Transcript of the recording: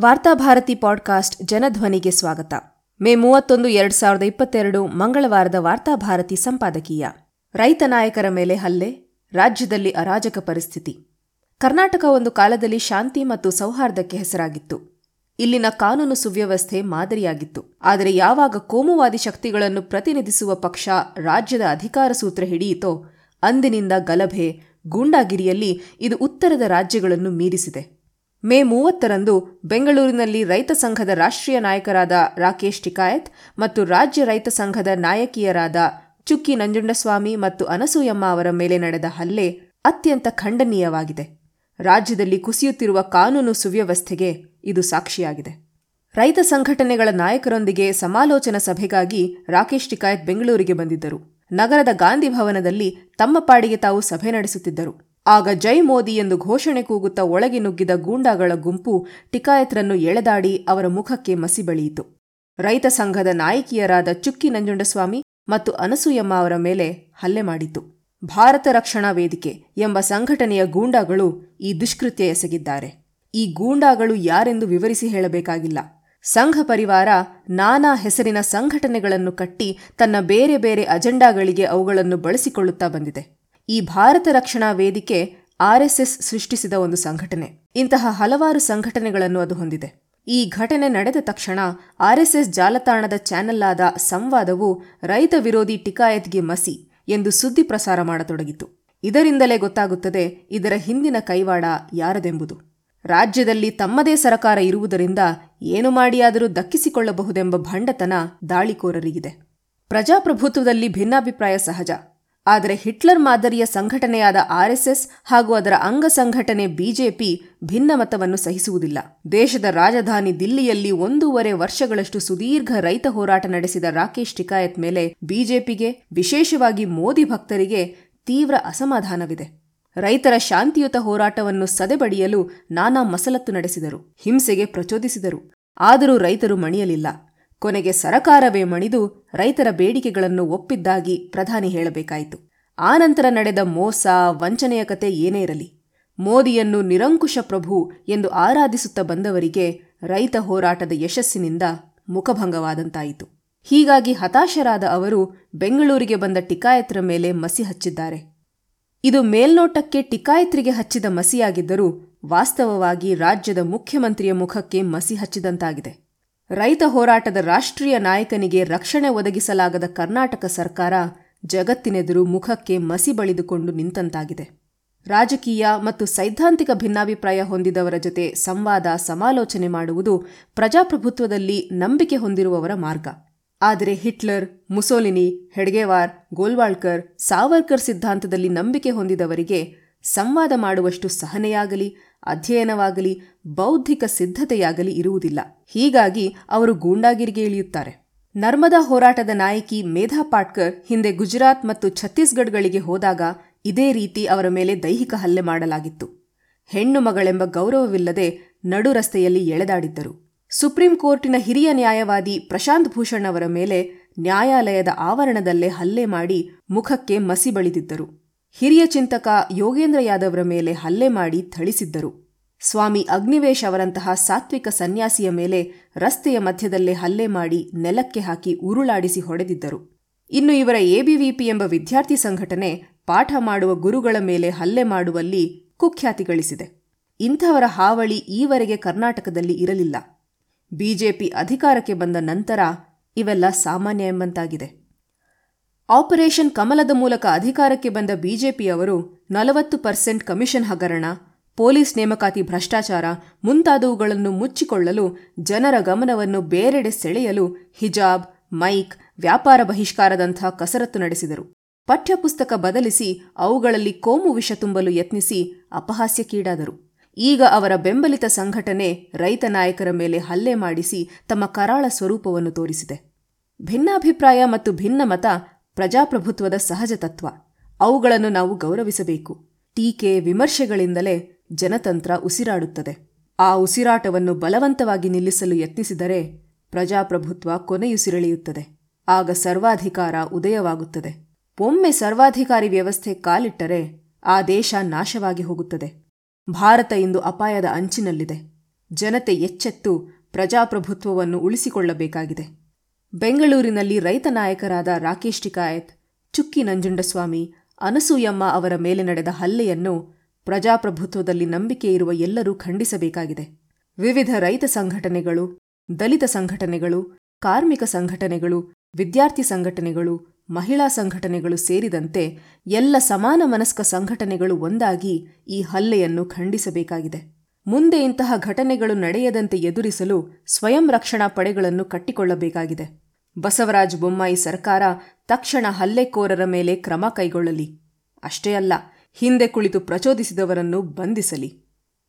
Varthabharati podcast ಜನಧ್ವನಿಗೆ ಸ್ವಾಗತ. ಮೇ ಮೂವತ್ತೊಂದು, ಎರಡ್ ಸಾವಿರದ ಇಪ್ಪತ್ತೆರಡು, ಮಂಗಳವಾರದ ವಾರ್ತಾಭಾರತಿ ಸಂಪಾದಕೀಯ. ರೈತ ನಾಯಕರ ಮೇಲೆ ಹಲ್ಲೆ, ರಾಜ್ಯದಲ್ಲಿ ಅರಾಜಕ ಪರಿಸ್ಥಿತಿ. ಕರ್ನಾಟಕ ಒಂದು ಕಾಲದಲ್ಲಿ ಶಾಂತಿ ಮತ್ತು ಸೌಹಾರ್ದಕ್ಕೆ ಹೆಸರಾಗಿತ್ತು. ಇಲ್ಲಿನ ಕಾನೂನು ಸುವ್ಯವಸ್ಥೆ ಮಾದರಿಯಾಗಿತ್ತು. ಆದರೆ ಯಾವಾಗ ಕೋಮುವಾದಿ ಶಕ್ತಿಗಳನ್ನು ಪ್ರತಿನಿಧಿಸುವ ಪಕ್ಷ ರಾಜ್ಯದ ಅಧಿಕಾರ ಸೂತ್ರ ಹಿಡಿಯಿತೋ, ಅಂದಿನಿಂದ ಗಲಭೆ, ಗೂಂಡಾಗಿರಿಯಲ್ಲಿ ಇದು ಉತ್ತರದ ರಾಜ್ಯಗಳನ್ನು ಮೀರಿಸಿದೆ. ಮೇ ಮೂವತ್ತರಂದು ಬೆಂಗಳೂರಿನಲ್ಲಿ ರೈತ ಸಂಘದ ರಾಷ್ಟ್ರೀಯ ನಾಯಕರಾದ ರಾಕೇಶ್ ಟಿಕಾಯತ್ ಮತ್ತು ರಾಜ್ಯ ರೈತ ಸಂಘದ ನಾಯಕಿಯರಾದ ಚುಕ್ಕಿ ನಂಜುಂಡಸ್ವಾಮಿ ಮತ್ತು ಅನಸೂಯಮ್ಮ ಅವರ ಮೇಲೆ ನಡೆದ ಹಲ್ಲೆ ಅತ್ಯಂತ ಖಂಡನೀಯವಾಗಿದೆ. ರಾಜ್ಯದಲ್ಲಿ ಕುಸಿಯುತ್ತಿರುವ ಕಾನೂನು ಸುವ್ಯವಸ್ಥೆಗೆ ಇದು ಸಾಕ್ಷಿಯಾಗಿದೆ. ರೈತ ಸಂಘಟನೆಗಳ ನಾಯಕರೊಂದಿಗೆ ಸಮಾಲೋಚನಾ ಸಭೆಗಾಗಿ ರಾಕೇಶ್ ಟಿಕಾಯತ್ ಬೆಂಗಳೂರಿಗೆ ಬಂದಿದ್ದರು. ನಗರದ ಗಾಂಧಿ ಭವನದಲ್ಲಿ ತಮ್ಮ ಪಾಡಿಗೆ ತಾವು ಸಭೆ ನಡೆಸುತ್ತಿದ್ದರು. ಆಗ ಜೈ ಮೋದಿ ಎಂದು ಘೋಷಣೆ ಕೂಗುತ್ತಾ ಒಳಗೆ ನುಗ್ಗಿದ ಗೂಂಡಾಗಳ ಗುಂಪು ಟಿಕಾಯತ್ರನ್ನು ಎಳೆದಾಡಿ ಅವರ ಮುಖಕ್ಕೆ ಮಸಿ ಬಳಿಯಿತು. ರೈತ ಸಂಘದ ನಾಯಕಿಯರಾದ ಚುಕ್ಕಿ ನಂಜುಂಡಸ್ವಾಮಿ ಮತ್ತು ಅನಸೂಯಮ್ಮ ಅವರ ಮೇಲೆ ಹಲ್ಲೆ ಮಾಡಿತು. ಭಾರತ ರಕ್ಷಣಾ ವೇದಿಕೆ ಎಂಬ ಸಂಘಟನೆಯ ಗೂಂಡಾಗಳು ಈ ದುಷ್ಕೃತ್ಯ ಎಸಗಿದ್ದಾರೆ. ಈ ಗೂಂಡಾಗಳು ಯಾರೆಂದು ವಿವರಿಸಿ ಹೇಳಬೇಕಾಗಿಲ್ಲ. ಸಂಘ ಪರಿವಾರ ನಾನಾ ಹೆಸರಿನ ಸಂಘಟನೆಗಳನ್ನು ಕಟ್ಟಿ ತನ್ನ ಬೇರೆ ಬೇರೆ ಅಜೆಂಡಾಗಳಿಗೆ ಅವುಗಳನ್ನು ಬಳಸಿಕೊಳ್ಳುತ್ತಾ ಬಂದಿದೆ. ಈ ಭಾರತ ರಕ್ಷಣಾ ವೇದಿಕೆ ಆರ್ಎಸ್ಎಸ್ ಸೃಷ್ಟಿಸಿದ ಒಂದು ಸಂಘಟನೆ. ಇಂತಹ ಹಲವಾರು ಸಂಘಟನೆಗಳನ್ನು ಅದು ಹೊಂದಿದೆ. ಈ ಘಟನೆ ನಡೆದ ತಕ್ಷಣ ಆರ್ಎಸ್ಎಸ್ ಜಾಲತಾಣದ ಚಾನೆಲ್ ಆದ ಸಂವಾದವು ರೈತ ವಿರೋಧಿ ಟಿಕಾಯತ್ಗೆ ಮಸಿ ಎಂದು ಸುದ್ದಿ ಪ್ರಸಾರ ಮಾಡತೊಡಗಿತು. ಇದರಿಂದಲೇ ಗೊತ್ತಾಗುತ್ತದೆ ಇದರ ಹಿಂದಿನ ಕೈವಾಡ ಯಾರದೆಂಬುದು. ರಾಜ್ಯದಲ್ಲಿ ತಮ್ಮದೇ ಸರಕಾರ ಇರುವುದರಿಂದ ಏನು ಮಾಡಿಯಾದರೂ ದಕ್ಕಿಸಿಕೊಳ್ಳಬಹುದೆಂಬ ಭಂಡತನ ದಾಳಿಕೋರರಿಗಿದೆ. ಪ್ರಜಾಪ್ರಭುತ್ವದಲ್ಲಿ ಭಿನ್ನಾಭಿಪ್ರಾಯ ಸಹಜ. ಆದರೆ ಹಿಟ್ಲರ್ ಮಾದರಿಯ ಸಂಘಟನೆಯಾದ ಆರ್ಎಸ್ಎಸ್ ಹಾಗೂ ಅದರ ಅಂಗ ಸಂಘಟನೆ ಬಿಜೆಪಿ ಭಿನ್ನಮತವನ್ನು ಸಹಿಸುವುದಿಲ್ಲ. ದೇಶದ ರಾಜಧಾನಿ ದಿಲ್ಲಿಯಲ್ಲಿ ಒಂದೂವರೆ ವರ್ಷಗಳಷ್ಟು ಸುದೀರ್ಘ ರೈತ ಹೋರಾಟ ನಡೆಸಿದ ರಾಕೇಶ್ ಟಿಕಾಯತ್ ಮೇಲೆ ಬಿಜೆಪಿಗೆ, ವಿಶೇಷವಾಗಿ ಮೋದಿ ಭಕ್ತರಿಗೆ, ತೀವ್ರ ಅಸಮಾಧಾನವಿದೆ. ರೈತರ ಶಾಂತಿಯುತ ಹೋರಾಟವನ್ನು ಸದೆಬಡಿಯಲು ನಾನಾ ಮಸಲತ್ತು ನಡೆಸಿದರು, ಹಿಂಸೆಗೆ ಪ್ರಚೋದಿಸಿದರು. ಆದರೂ ರೈತರು ಮಣಿಯಲಿಲ್ಲ. ಕೊನೆಗೆ ಸರಕಾರವೇ ಮಣಿದು ರೈತರ ಬೇಡಿಕೆಗಳನ್ನು ಒಪ್ಪಿದ್ದಾಗಿ ಪ್ರಧಾನಿ ಹೇಳಬೇಕಾಯಿತು. ಆನಂತರ ನಡೆದ ಮೋಸ, ವಂಚನೆಯ ಕತೆ ಏನೇ ಇರಲಿ, ಮೋದಿಯನ್ನು ನಿರಂಕುಶ ಪ್ರಭು ಎಂದು ಆರಾಧಿಸುತ್ತಾ ಬಂದವರಿಗೆ ರೈತ ಹೋರಾಟದ ಯಶಸ್ಸಿನಿಂದ ಮುಖಭಂಗವಾದಂತಾಯಿತು. ಹೀಗಾಗಿ ಹತಾಶರಾದ ಅವರು ಬೆಂಗಳೂರಿಗೆ ಬಂದ ಟಿಕಾಯತ್ರ ಮೇಲೆ ಮಸಿ ಹಚ್ಚಿದ್ದಾರೆ. ಇದು ಮೇಲ್ನೋಟಕ್ಕೆ ಟಿಕಾಯತ್ರಿಗೆ ಹಚ್ಚಿದ ಮಸಿಯಾಗಿದ್ದರೂ ವಾಸ್ತವವಾಗಿ ರಾಜ್ಯದ ಮುಖ್ಯಮಂತ್ರಿಯ ಮುಖಕ್ಕೆ ಮಸಿ ಹಚ್ಚಿದಂತಾಗಿದೆ. ರೈತ ಹೋರಾಟದ ರಾಷ್ಟ್ರೀಯ ನಾಯಕನಿಗೆ ರಕ್ಷಣೆ ಒದಗಿಸಲಾಗದ ಕರ್ನಾಟಕ ಸರ್ಕಾರ ಜಗತ್ತಿನೆದುರು ಮುಖಕ್ಕೆ ಮಸಿ ಬಳಿದುಕೊಂಡು ನಿಂತಂತಾಗಿದೆ. ರಾಜಕೀಯ ಮತ್ತು ಸೈದ್ಧಾಂತಿಕ ಭಿನ್ನಾಭಿಪ್ರಾಯ ಹೊಂದಿದವರ ಜೊತೆ ಸಂವಾದ, ಸಮಾಲೋಚನೆ ಮಾಡುವುದು ಪ್ರಜಾಪ್ರಭುತ್ವದಲ್ಲಿ ನಂಬಿಕೆ ಹೊಂದಿರುವವರ ಮಾರ್ಗ. ಆದರೆ ಹಿಟ್ಲರ್, ಮುಸೋಲಿನಿ, ಹೆಡ್ಗೆವಾರ್, ಗೋಲ್ವಾಳ್ಕರ್, ಸಾವರ್ಕರ್ ಸಿದ್ಧಾಂತದಲ್ಲಿ ನಂಬಿಕೆ ಹೊಂದಿದವರಿಗೆ ಸಂವಾದ ಮಾಡುವಷ್ಟು ಸಹನೆಯಾಗಲಿ, ಅಧ್ಯಯನವಾಗಲಿ, ಬೌದ್ಧಿಕ ಸಿದ್ಧತೆಯಾಗಲಿ ಇರುವುದಿಲ್ಲ. ಹೀಗಾಗಿ ಅವರು ಗೂಂಡಾಗಿರಿಗೆ ಇಳಿಯುತ್ತಾರೆ. ನರ್ಮದಾ ಹೋರಾಟದ ನಾಯಕಿ ಮೇಧಾ ಪಾಟ್ಕರ್ ಹಿಂದೆ ಗುಜರಾತ್ ಮತ್ತು ಛತ್ತೀಸ್ಗಢಗಳಿಗೆ ಹೋದಾಗ ಇದೇ ರೀತಿ ಅವರ ಮೇಲೆ ದೈಹಿಕ ಹಲ್ಲೆ ಮಾಡಲಾಗಿತ್ತು. ಹೆಣ್ಣು ಮಗಳೆಂಬ ಗೌರವವಿಲ್ಲದೆ ನಡು ರಸ್ತೆಯಲ್ಲಿ ಎಳೆದಾಡಿದ್ದರು. ಸುಪ್ರೀಂ ಕೋರ್ಟಿನ ಹಿರಿಯ ನ್ಯಾಯವಾದಿ ಪ್ರಶಾಂತ್ ಭೂಷಣ್ ಅವರ ಮೇಲೆ ನ್ಯಾಯಾಲಯದ ಆವರಣದಲ್ಲೇ ಹಲ್ಲೆ ಮಾಡಿ ಮುಖಕ್ಕೆ ಮಸಿ ಬಳಿದಿದ್ದರು. ಹಿರಿಯ ಚಿಂತಕ ಯೋಗೇಂದ್ರ ಯಾದವ್ರ ಮೇಲೆ ಹಲ್ಲೆ ಮಾಡಿ ಥಳಿಸಿದ್ದರು. ಸ್ವಾಮಿ ಅಗ್ನಿವೇಶ್ ಅವರಂತಹ ಸಾತ್ವಿಕ ಸನ್ಯಾಸಿಯ ಮೇಲೆ ರಸ್ತೆಯ ಮಧ್ಯದಲ್ಲೇ ಹಲ್ಲೆ ಮಾಡಿ ನೆಲಕ್ಕೆ ಹಾಕಿ ಉರುಳಾಡಿಸಿ ಹೊಡೆದಿದ್ದರು. ಇನ್ನು ಇವರ ಎಬಿವಿಪಿ ಎಂಬ ವಿದ್ಯಾರ್ಥಿ ಸಂಘಟನೆ ಪಾಠ ಮಾಡುವ ಗುರುಗಳ ಮೇಲೆ ಹಲ್ಲೆ ಮಾಡುವಲ್ಲಿ ಕುಖ್ಯಾತಿ ಗಳಿಸಿದೆ ಇಂಥವರ ಹಾವಳಿ ಈವರೆಗೆ ಕರ್ನಾಟಕದಲ್ಲಿ ಇರಲಿಲ್ಲ. ಬಿಜೆಪಿ ಅಧಿಕಾರಕ್ಕೆ ಬಂದ ನಂತರ ಇವೆಲ್ಲ ಸಾಮಾನ್ಯ ಎಂಬಂತಾಗಿದೆ. ಆಪರೇಷನ್ ಕಮಲದ ಮೂಲಕ ಅಧಿಕಾರಕ್ಕೆ ಬಂದ ಬಿಜೆಪಿಯವರು ನಲವತ್ತು ಪರ್ಸೆಂಟ್ ಕಮಿಷನ್ ಹಗರಣ ಪೊಲೀಸ್ ನೇಮಕಾತಿ ಭ್ರಷ್ಟಾಚಾರ ಮುಂತಾದವುಗಳನ್ನು ಮುಚ್ಚಿಕೊಳ್ಳಲು ಜನರ ಗಮನವನ್ನು ಬೇರೆಡೆ ಸೆಳೆಯಲು ಹಿಜಾಬ್, ಮೈಕ್, ವ್ಯಾಪಾರ ಬಹಿಷ್ಕಾರದಂಥ ಕಸರತ್ತು ನಡೆಸಿದರು. ಪಠ್ಯಪುಸ್ತಕ ಬದಲಿಸಿ ಅವುಗಳಲ್ಲಿ ಕೋಮು ವಿಷ ತುಂಬಲು ಯತ್ನಿಸಿ ಅಪಹಾಸ್ಯಕ್ಕೀಡಾದರು. ಈಗ ಅವರ ಬೆಂಬಲಿತ ಸಂಘಟನೆ ರೈತ ನಾಯಕರ ಮೇಲೆ ಹಲ್ಲೆ ಮಾಡಿಸಿ ತಮ್ಮ ಕರಾಳ ಸ್ವರೂಪವನ್ನು ತೋರಿಸಿದೆ. ಭಿನ್ನಾಭಿಪ್ರಾಯ ಮತ್ತು ಭಿನ್ನ ಮತ ಪ್ರಜಾಪ್ರಭುತ್ವದ ಸಹಜ ತತ್ವ. ಅವುಗಳನ್ನು ನಾವು ಗೌರವಿಸಬೇಕು. ಟೀಕೆ, ವಿಮರ್ಶೆಗಳಿಂದಲೇ ಜನತಂತ್ರ ಉಸಿರಾಡುತ್ತದೆ. ಆ ಉಸಿರಾಟವನ್ನು ಬಲವಂತವಾಗಿ ನಿಲ್ಲಿಸಲು ಯತ್ನಿಸಿದರೆ ಪ್ರಜಾಪ್ರಭುತ್ವ ಕೊನೆಯುಸಿರೆಳೆಯುತ್ತದೆ. ಆಗ ಸರ್ವಾಧಿಕಾರ ಉದಯವಾಗುತ್ತದೆ. ಒಮ್ಮೆ ಸರ್ವಾಧಿಕಾರಿ ವ್ಯವಸ್ಥೆ ಕಾಲಿಟ್ಟರೆ ಆ ದೇಶ ನಾಶವಾಗಿ ಹೋಗುತ್ತದೆ. ಭಾರತ ಇಂದು ಅಪಾಯದ ಅಂಚಿನಲ್ಲಿದೆ. ಜನತೆ ಎಚ್ಚೆತ್ತು ಪ್ರಜಾಪ್ರಭುತ್ವವನ್ನು ಉಳಿಸಿಕೊಳ್ಳಬೇಕಾಗಿದೆ. ಬೆಂಗಳೂರಿನಲ್ಲಿ ರೈತ ನಾಯಕರಾದ ರಾಕೇಶ್ ಟಿಕಾಯತ್, ಚುಕ್ಕಿ ನಂಜುಂಡಸ್ವಾಮಿ, ಅನಸೂಯಮ್ಮ ಅವರ ಮೇಲೆ ನಡೆದ ಹಲ್ಲೆಯನ್ನು ಪ್ರಜಾಪ್ರಭುತ್ವದಲ್ಲಿ ನಂಬಿಕೆ ಇರುವ ಎಲ್ಲರೂ ಖಂಡಿಸಬೇಕಾಗಿದೆ. ವಿವಿಧ ರೈತ ಸಂಘಟನೆಗಳು, ದಲಿತ ಸಂಘಟನೆಗಳು, ಕಾರ್ಮಿಕ ಸಂಘಟನೆಗಳು, ವಿದ್ಯಾರ್ಥಿ ಸಂಘಟನೆಗಳು, ಮಹಿಳಾ ಸಂಘಟನೆಗಳು ಸೇರಿದಂತೆ ಎಲ್ಲ ಸಮಾನ ಮನಸ್ಕ ಸಂಘಟನೆಗಳು ಒಂದಾಗಿ ಈ ಹಲ್ಲೆಯನ್ನು ಖಂಡಿಸಬೇಕಾಗಿದೆ. ಮುಂದೆ ಇಂತಹ ಘಟನೆಗಳು ನಡೆಯದಂತೆ ಎದುರಿಸಲು ಸ್ವಯಂ ರಕ್ಷಣಾ ಪಡೆಗಳನ್ನು ಕಟ್ಟಿಕೊಳ್ಳಬೇಕಾಗಿದೆ. ಬಸವರಾಜ ಬೊಮ್ಮಾಯಿ ಸರ್ಕಾರ ತಕ್ಷಣ ಹಲ್ಲೆಕೋರರ ಮೇಲೆ ಕ್ರಮ ಕೈಗೊಳ್ಳಲಿ. ಅಷ್ಟೇ ಅಲ್ಲ ಹಿಂದೆ ಕುಳಿತು ಪ್ರಚೋದಿಸಿದವರನ್ನು ಬಂಧಿಸಲಿ.